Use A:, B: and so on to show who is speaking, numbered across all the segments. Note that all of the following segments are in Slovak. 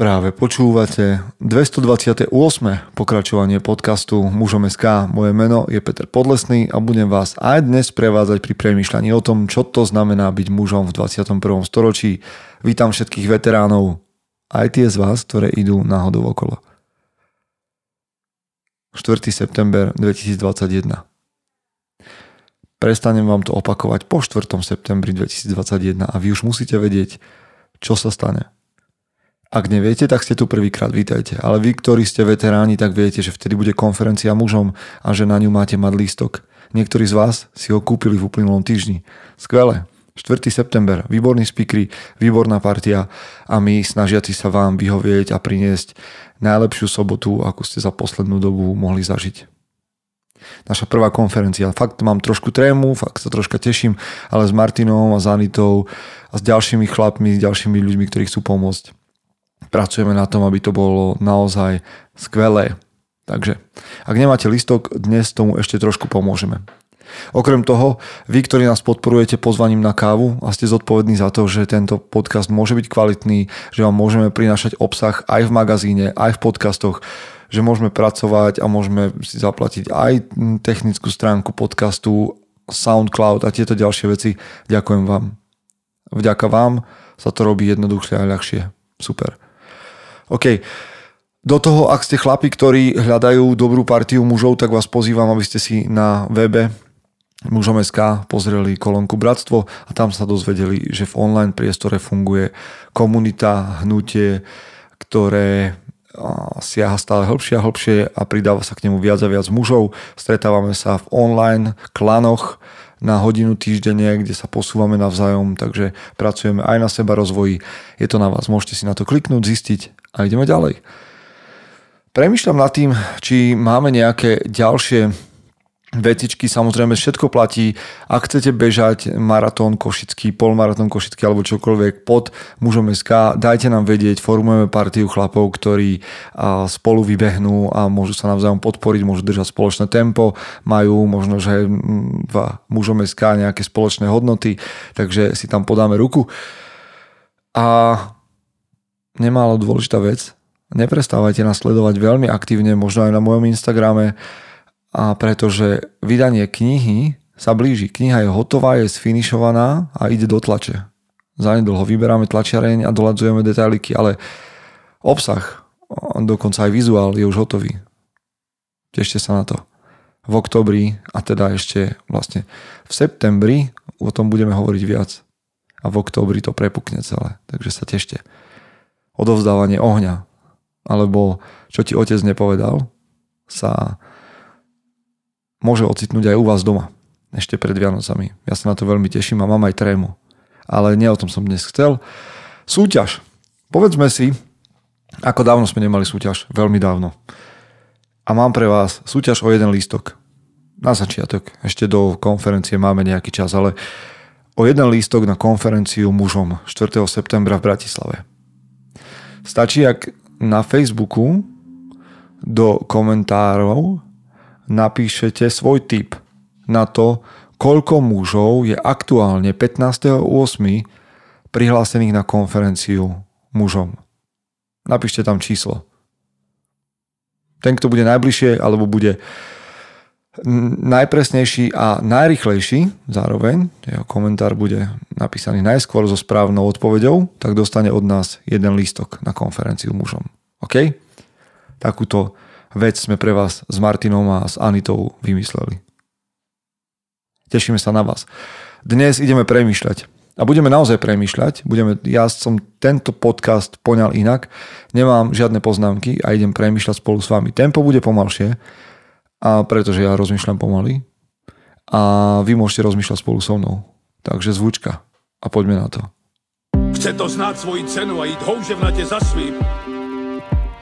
A: Práve počúvate 228. pokračovanie podcastu Mužom SK. Moje meno je Peter Podlesný a budem vás aj dnes prevádzať pri premýšľaní o tom, čo to znamená byť mužom v 21. storočí. Vítam všetkých veteránov, aj tie z vás, ktoré idú náhodou okolo. 4. september 2021. Prestanem vám to opakovať po 4. septembri 2021 a vy už musíte vedieť, čo sa stane. Ak neviete, tak ste tu prvýkrát, vítajte. Ale vy, ktorí ste veteráni, tak viete, že vtedy bude konferencia mužom a že na ňu máte mať lístok. Niektorí z vás si ho kúpili v uplynulom týždni. Skvelé. 4. september, výborný speakery, výborná partia a my snažiaci sa vám vyhovieť a priniesť najlepšiu sobotu, ako ste za poslednú dobu mohli zažiť. Naša prvá konferencia. Fakt mám trošku trému, fakt sa troška teším, ale s Martinom a s a s ďalšími chlapmi, s ďalšími ľuďmi, ktorí chcú pomôcť pracujeme na tom, aby to bolo naozaj skvelé. Takže, ak nemáte listok, dnes tomu ešte trošku pomôžeme. Okrem toho, vy, ktorí nás podporujete pozvaním na kávu a ste zodpovední za to, že tento podcast môže byť kvalitný, že vám môžeme prinášať obsah aj v magazíne, aj v podcastoch, že môžeme pracovať a môžeme si zaplatiť aj technickú stránku podcastu, SoundCloud a tieto ďalšie veci. Ďakujem vám. Vďaka vám sa to robí jednoduchšie a ľahšie. Super. OK. Do toho, ak ste chlapi, ktorí hľadajú dobrú partiu mužov, tak vás pozývam, aby ste si na webe mužom.sk pozreli kolónku Bratstvo a tam sa dozvedeli, že v online priestore funguje komunita, hnutie, ktoré siaha stále hĺbšie a hĺbšie a pridáva sa k nemu viac a viac mužov. Stretávame sa v online klanoch na hodinu týždenne, kde sa posúvame navzájom, takže pracujeme aj na seba rozvoji. Je to na vás, môžete si na to kliknúť, zistiť a ideme ďalej. Premýšľam nad tým, či máme nejaké ďalšie vecičky, samozrejme všetko platí. Ak chcete bežať maratón košický, polmaratón košický alebo čokoľvek pod mužom SK, dajte nám vedieť, formujeme partiu chlapov, ktorí spolu vybehnú a môžu sa navzájom podporiť, môžu držať spoločné tempo, majú možno, že v mužom SK nejaké spoločné hodnoty, takže si tam podáme ruku. A nemálo dôležitá vec, neprestávajte nás sledovať veľmi aktívne, možno aj na mojom Instagrame, a pretože vydanie knihy sa blíži. Kniha je hotová, je sfinišovaná a ide do tlače. Zanedlho vyberáme tlačiareň a doladzujeme detailiky, ale obsah, dokonca aj vizuál je už hotový. Tešte sa na to. V oktobri a teda ešte vlastne v septembri o tom budeme hovoriť viac. A v oktobri to prepukne celé. Takže sa tešte. Odovzdávanie ohňa. Alebo čo ti otec nepovedal, sa môže ocitnúť aj u vás doma. Ešte pred Vianocami. Ja sa na to veľmi teším a mám aj trému. Ale nie o tom som dnes chcel. Súťaž. Povedzme si, ako dávno sme nemali súťaž. Veľmi dávno. A mám pre vás súťaž o jeden lístok. Na začiatok. Ešte do konferencie máme nejaký čas, ale o jeden lístok na konferenciu mužom 4. septembra v Bratislave. Stačí, ak na Facebooku do komentárov napíšete svoj tip na to, koľko mužov je aktuálne 15.8. prihlásených na konferenciu mužom. Napíšte tam číslo. Ten, kto bude najbližšie, alebo bude najpresnejší a najrychlejší zároveň, jeho komentár bude napísaný najskôr so správnou odpoveďou, tak dostane od nás jeden lístok na konferenciu mužom. OK? Takúto vec sme pre vás s Martinom a s Anitou vymysleli. Tešíme sa na vás. Dnes ideme premýšľať. A budeme naozaj premýšľať. Budeme, ja som tento podcast poňal inak. Nemám žiadne poznámky a idem premýšľať spolu s vami. Tempo bude pomalšie, a pretože ja rozmýšľam pomaly. A vy môžete rozmýšľať spolu so mnou. Takže zvučka. A poďme na to. Chce to znáť svoji cenu a ísť houževnate za svým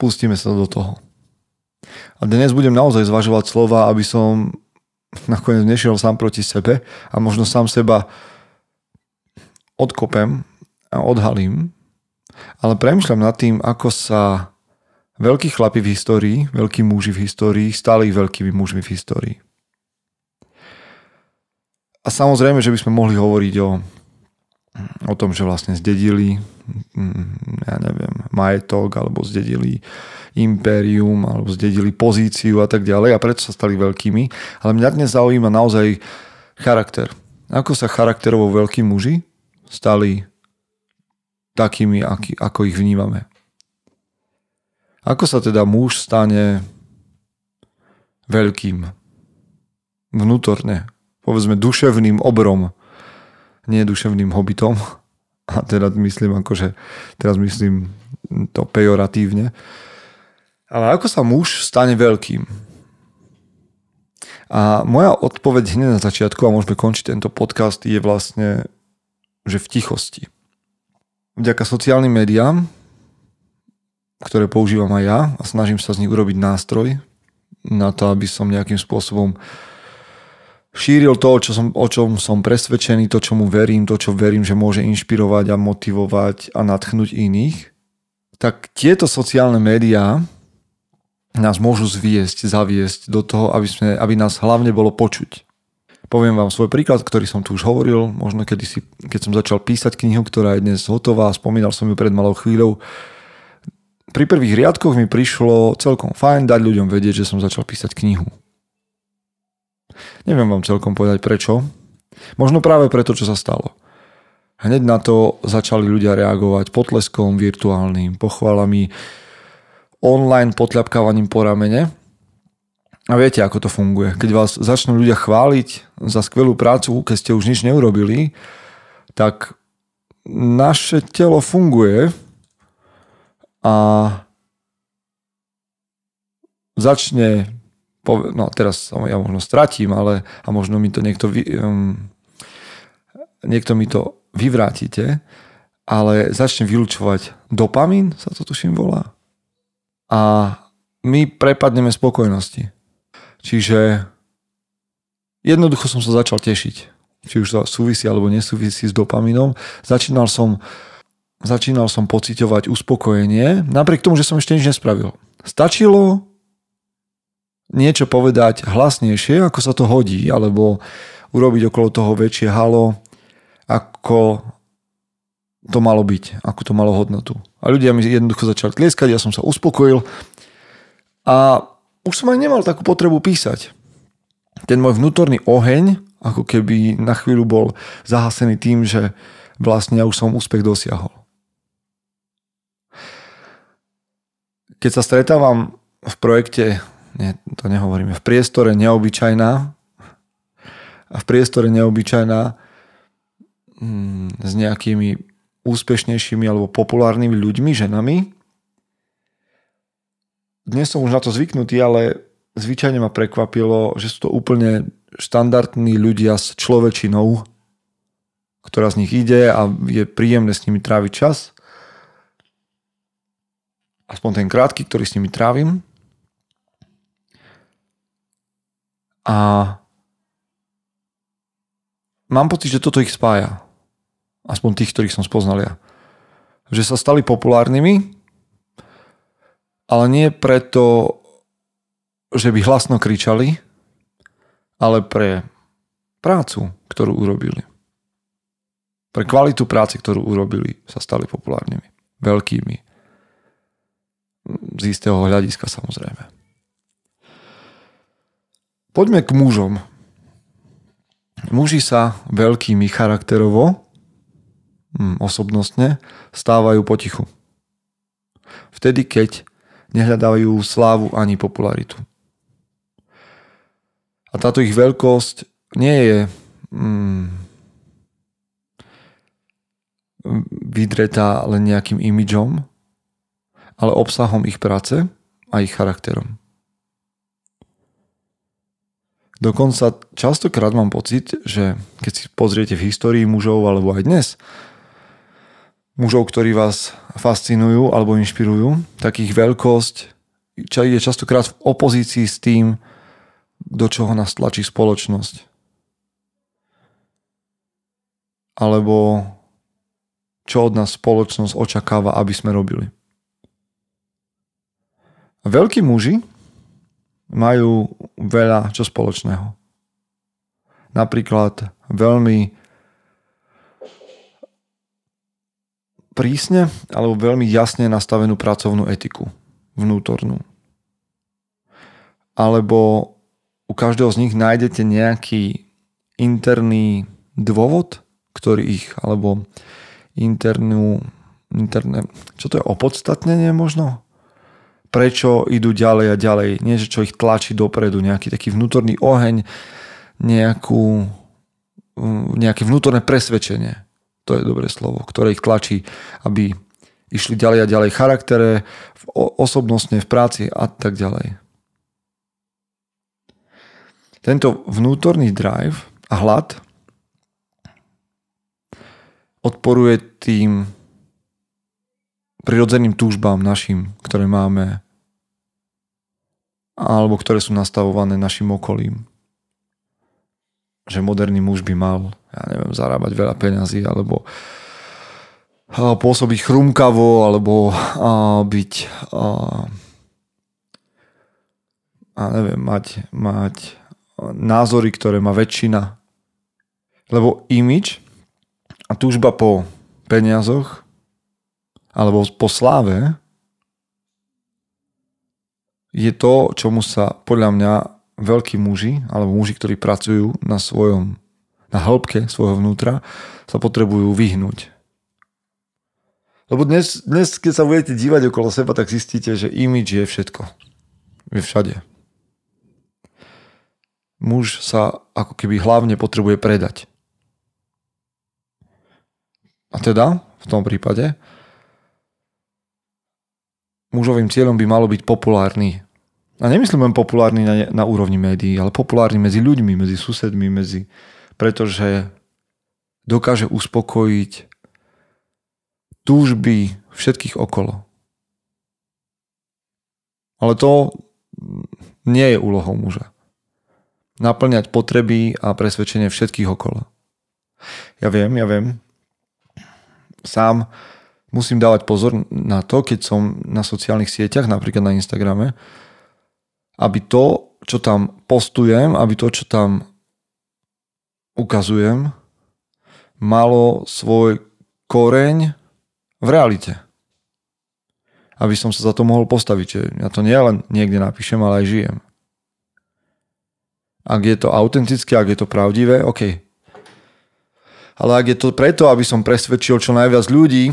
A: Pustíme sa do toho. A dnes budem naozaj zvažovať slova, aby som nakoniec nešiel sám proti sebe a možno sám seba odkopem a odhalím, ale premyšľam nad tým, ako sa veľkí chlapi v histórii, veľkí muži v histórii stali veľkými mužmi v histórii. A samozrejme, že by sme mohli hovoriť o o tom, že vlastne zdedili mm, ja neviem, majetok, alebo zdedili impérium, alebo zdedili pozíciu a tak ďalej a preto sa stali veľkými. Ale mňa dnes zaujíma naozaj charakter. Ako sa charakterovo veľkí muži stali takými, aký, ako ich vnímame. Ako sa teda muž stane veľkým vnútorne, povedzme duševným obrom, nie duševným hobitom, a teda myslím akože, teraz myslím to pejoratívne, ale ako sa muž stane veľkým? A moja odpoveď hneď na začiatku, a môžeme končiť tento podcast, je vlastne, že v tichosti. Vďaka sociálnym médiám, ktoré používam aj ja a snažím sa z nich urobiť nástroj na to, aby som nejakým spôsobom šíril to, čo som, o čom som presvedčený, to, čomu verím, to, čo verím, že môže inšpirovať a motivovať a natchnúť iných, tak tieto sociálne médiá nás môžu zviesť, zaviesť do toho, aby, sme, aby nás hlavne bolo počuť. Poviem vám svoj príklad, ktorý som tu už hovoril, možno kedy si, keď som začal písať knihu, ktorá je dnes hotová, spomínal som ju pred malou chvíľou. Pri prvých riadkoch mi prišlo celkom fajn dať ľuďom vedieť, že som začal písať knihu. Neviem vám celkom povedať prečo. Možno práve preto, čo sa stalo. Hneď na to začali ľudia reagovať potleskom virtuálnym, pochválami, online potľapkávaním po ramene. A viete, ako to funguje. Keď vás začnú ľudia chváliť za skvelú prácu, keď ste už nič neurobili, tak naše telo funguje a začne no teraz ja možno stratím, ale a možno mi to niekto, vy, um, niekto mi to vyvrátite, ale začne vylúčovať dopamín, sa to tuším volá. A my prepadneme spokojnosti. Čiže jednoducho som sa začal tešiť. Či už to súvisí alebo nesúvisí s dopaminom. Začínal som, začínal som pociťovať uspokojenie, napriek tomu, že som ešte nič nespravil. Stačilo niečo povedať hlasnejšie, ako sa to hodí, alebo urobiť okolo toho väčšie halo, ako to malo byť, ako to malo hodnotu. A ľudia mi jednoducho začali tlieskať, ja som sa uspokojil a už som aj nemal takú potrebu písať. Ten môj vnútorný oheň, ako keby na chvíľu bol zahasený tým, že vlastne ja už som úspech dosiahol. Keď sa stretávam v projekte nie, to nehovoríme, v priestore neobyčajná a v priestore neobyčajná mm, s nejakými úspešnejšími alebo populárnymi ľuďmi, ženami. Dnes som už na to zvyknutý, ale zvyčajne ma prekvapilo, že sú to úplne štandardní ľudia s človečinou, ktorá z nich ide a je príjemné s nimi tráviť čas. Aspoň ten krátky, ktorý s nimi trávim. A mám pocit, že toto ich spája. Aspoň tých, ktorých som spoznal ja. Že sa stali populárnymi, ale nie preto, že by hlasno kričali, ale pre prácu, ktorú urobili. Pre kvalitu práce, ktorú urobili, sa stali populárnymi. Veľkými. Z istého hľadiska samozrejme. Poďme k mužom. Muži sa veľkými charakterovo, hm, osobnostne, stávajú potichu. Vtedy, keď nehľadávajú slávu ani popularitu. A táto ich veľkosť nie je mm, vydretá len nejakým imidžom, ale obsahom ich práce a ich charakterom. Dokonca častokrát mám pocit, že keď si pozriete v histórii mužov alebo aj dnes, mužov, ktorí vás fascinujú alebo inšpirujú, tak ich veľkosť je častokrát v opozícii s tým, do čoho nás tlačí spoločnosť. Alebo čo od nás spoločnosť očakáva, aby sme robili. Veľkí muži majú veľa čo spoločného. Napríklad veľmi prísne alebo veľmi jasne nastavenú pracovnú etiku vnútornú. Alebo u každého z nich nájdete nejaký interný dôvod, ktorý ich, alebo internú, interné, čo to je, opodstatnenie možno? Prečo idú ďalej a ďalej? Nie, že čo ich tlačí dopredu, nejaký taký vnútorný oheň, nejakú, nejaké vnútorné presvedčenie to je dobré slovo, ktoré ich tlačí, aby išli ďalej a ďalej charaktere, osobnostne, v práci a tak ďalej. Tento vnútorný drive a hlad odporuje tým prirodzeným túžbám našim, ktoré máme alebo ktoré sú nastavované našim okolím že moderný muž by mal, ja neviem, zarábať veľa peňazí, alebo pôsobiť chrumkavo, alebo byť a neviem, mať, mať názory, ktoré má väčšina. Lebo imič a túžba po peniazoch alebo po sláve je to, čomu sa podľa mňa veľkí muži, alebo muži, ktorí pracujú na svojom, na hĺbke svojho vnútra, sa potrebujú vyhnúť. Lebo dnes, dnes, keď sa budete dívať okolo seba, tak zistíte, že imidž je všetko. Je všade. Muž sa ako keby hlavne potrebuje predať. A teda, v tom prípade, mužovým cieľom by malo byť populárny a nemyslím len populárny na, na úrovni médií, ale populárny medzi ľuďmi, medzi susedmi, medzi, pretože dokáže uspokojiť túžby všetkých okolo. Ale to nie je úlohou muža. Naplňať potreby a presvedčenie všetkých okolo. Ja viem, ja viem. Sám musím dávať pozor na to, keď som na sociálnych sieťach, napríklad na Instagrame, aby to, čo tam postujem, aby to, čo tam ukazujem, malo svoj koreň v realite. Aby som sa za to mohol postaviť. Že ja to nie len niekde napíšem, ale aj žijem. Ak je to autentické, ak je to pravdivé, OK. Ale ak je to preto, aby som presvedčil čo najviac ľudí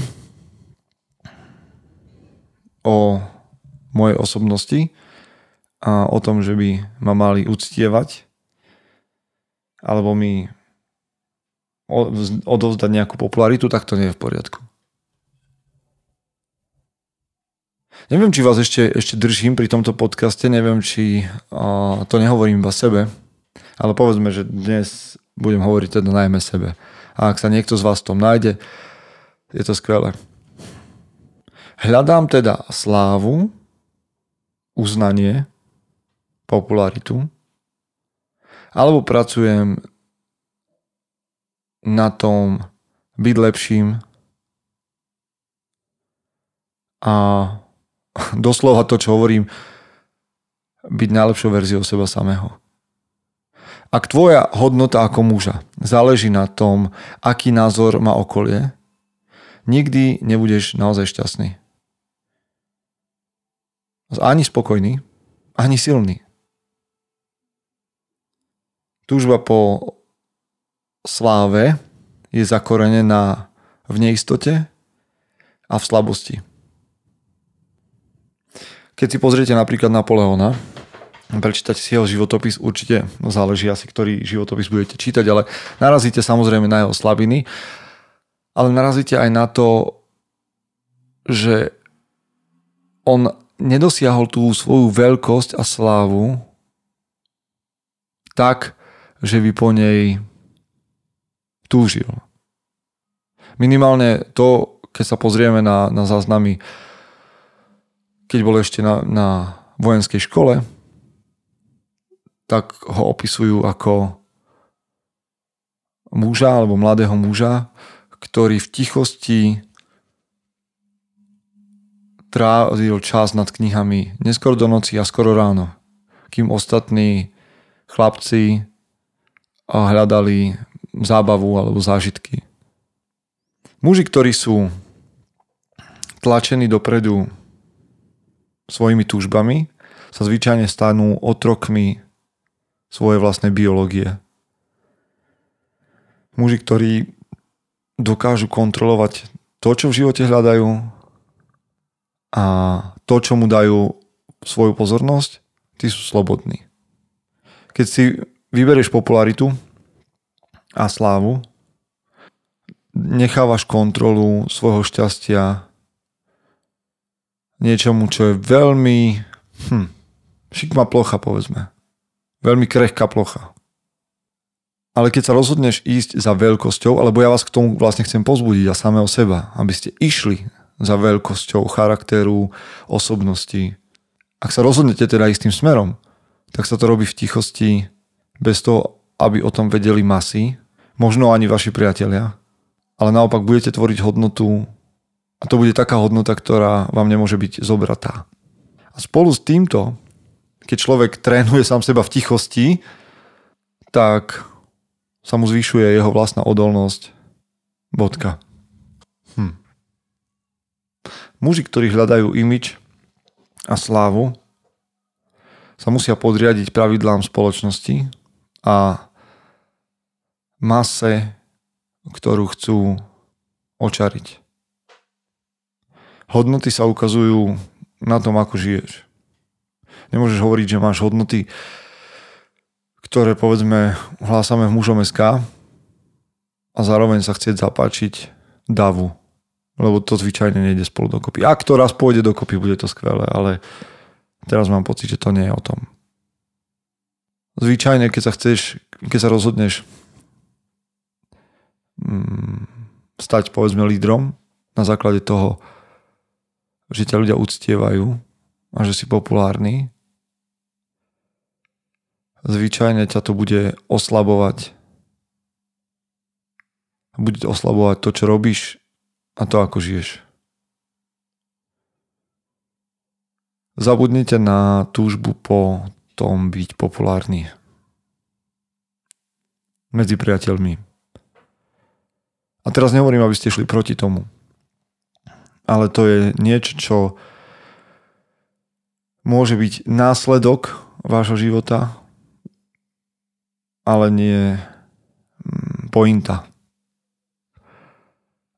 A: o mojej osobnosti, a o tom, že by ma mali uctievať alebo mi odovzdať nejakú popularitu, tak to nie je v poriadku. Neviem, či vás ešte, ešte držím pri tomto podcaste, neviem, či a, to nehovorím iba sebe, ale povedzme, že dnes budem hovoriť teda najmä sebe. A ak sa niekto z vás v tom nájde, je to skvelé. Hľadám teda slávu, uznanie popularitu, alebo pracujem na tom byť lepším a doslova to, čo hovorím, byť najlepšou verziou seba samého. Ak tvoja hodnota ako muža záleží na tom, aký názor má okolie, nikdy nebudeš naozaj šťastný. Ani spokojný, ani silný. Túžba po sláve je zakorenená v neistote a v slabosti. Keď si pozriete napríklad Napoleona, prečítať si jeho životopis, určite záleží asi, ktorý životopis budete čítať, ale narazíte samozrejme na jeho slabiny, ale narazíte aj na to, že on nedosiahol tú svoju veľkosť a slávu tak, že by po nej túžil. Minimálne to, keď sa pozrieme na, na záznamy, keď bol ešte na, na vojenskej škole, tak ho opisujú ako muža alebo mladého muža, ktorý v tichosti trávil čas nad knihami neskoro do noci a skoro ráno, kým ostatní chlapci hľadali zábavu alebo zážitky. Muži, ktorí sú tlačení dopredu svojimi túžbami, sa zvyčajne stanú otrokmi svojej vlastnej biológie. Muži, ktorí dokážu kontrolovať to, čo v živote hľadajú a to, čo mu dajú svoju pozornosť, tí sú slobodní. Keď si vyberieš popularitu a slávu, nechávaš kontrolu svojho šťastia niečomu, čo je veľmi hm, šikma plocha, povedzme. Veľmi krehká plocha. Ale keď sa rozhodneš ísť za veľkosťou, alebo ja vás k tomu vlastne chcem pozbudiť a samého seba, aby ste išli za veľkosťou charakteru, osobnosti. Ak sa rozhodnete teda ísť tým smerom, tak sa to robí v tichosti, bez toho, aby o tom vedeli masy, možno ani vaši priatelia, ale naopak budete tvoriť hodnotu a to bude taká hodnota, ktorá vám nemôže byť zobratá. A spolu s týmto, keď človek trénuje sám seba v tichosti, tak sa mu zvyšuje jeho vlastná odolnosť. Bodka. Hm. Muži, ktorí hľadajú imič a slávu, sa musia podriadiť pravidlám spoločnosti a mase, ktorú chcú očariť. Hodnoty sa ukazujú na tom, ako žiješ. Nemôžeš hovoriť, že máš hodnoty, ktoré povedzme hlásame v mužom SK a zároveň sa chcieť zapáčiť davu. Lebo to zvyčajne nejde spolu dokopy. Ak to raz pôjde dokopy, bude to skvelé, ale teraz mám pocit, že to nie je o tom. Zvyčajne, keď sa chceš, keď sa rozhodneš mm, stať povedzme lídrom na základe toho, že ťa ľudia uctievajú a že si populárny, zvyčajne ťa to bude oslabovať. Bude oslabovať to, čo robíš a to, ako žiješ. Zabudnite na túžbu po tom byť populárny medzi priateľmi. A teraz nehovorím, aby ste šli proti tomu. Ale to je niečo, čo môže byť následok vášho života, ale nie mm, pointa.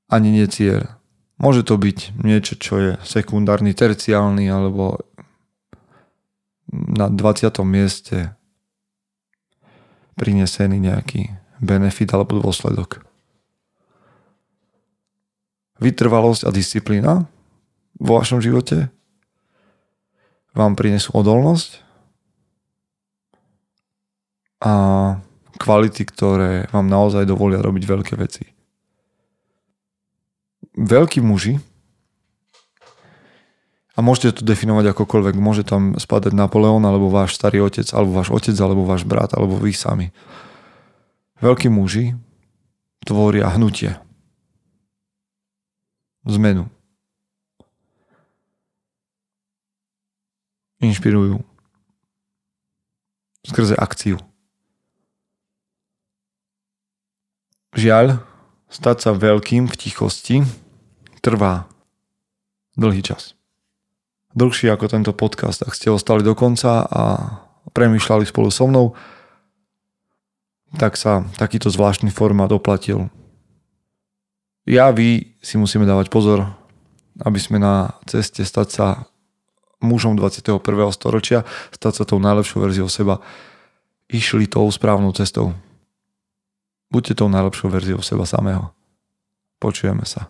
A: Ani nie cieľ. Môže to byť niečo, čo je sekundárny, terciálny alebo na 20. mieste prinesený nejaký benefit alebo dôsledok. Vytrvalosť a disciplína vo vašom živote vám prinesú odolnosť a kvality, ktoré vám naozaj dovolia robiť veľké veci. Veľkí muži, a môžete to definovať akokoľvek, môže tam spadať Napoleon, alebo váš starý otec, alebo váš otec, alebo váš brat, alebo vy sami. Veľkí muži tvoria hnutie. Zmenu. Inšpirujú. Skrze akciu. Žiaľ, stať sa veľkým v tichosti trvá dlhý čas. Dlhší ako tento podcast. Ak ste ostali do konca a premyšľali spolu so mnou, tak sa takýto zvláštny formát oplatil. Ja, vy si musíme dávať pozor, aby sme na ceste stať sa mužom 21. storočia, stať sa tou najlepšou verziou seba, išli tou správnou cestou. Buďte tou najlepšou verziou seba samého. Počujeme sa.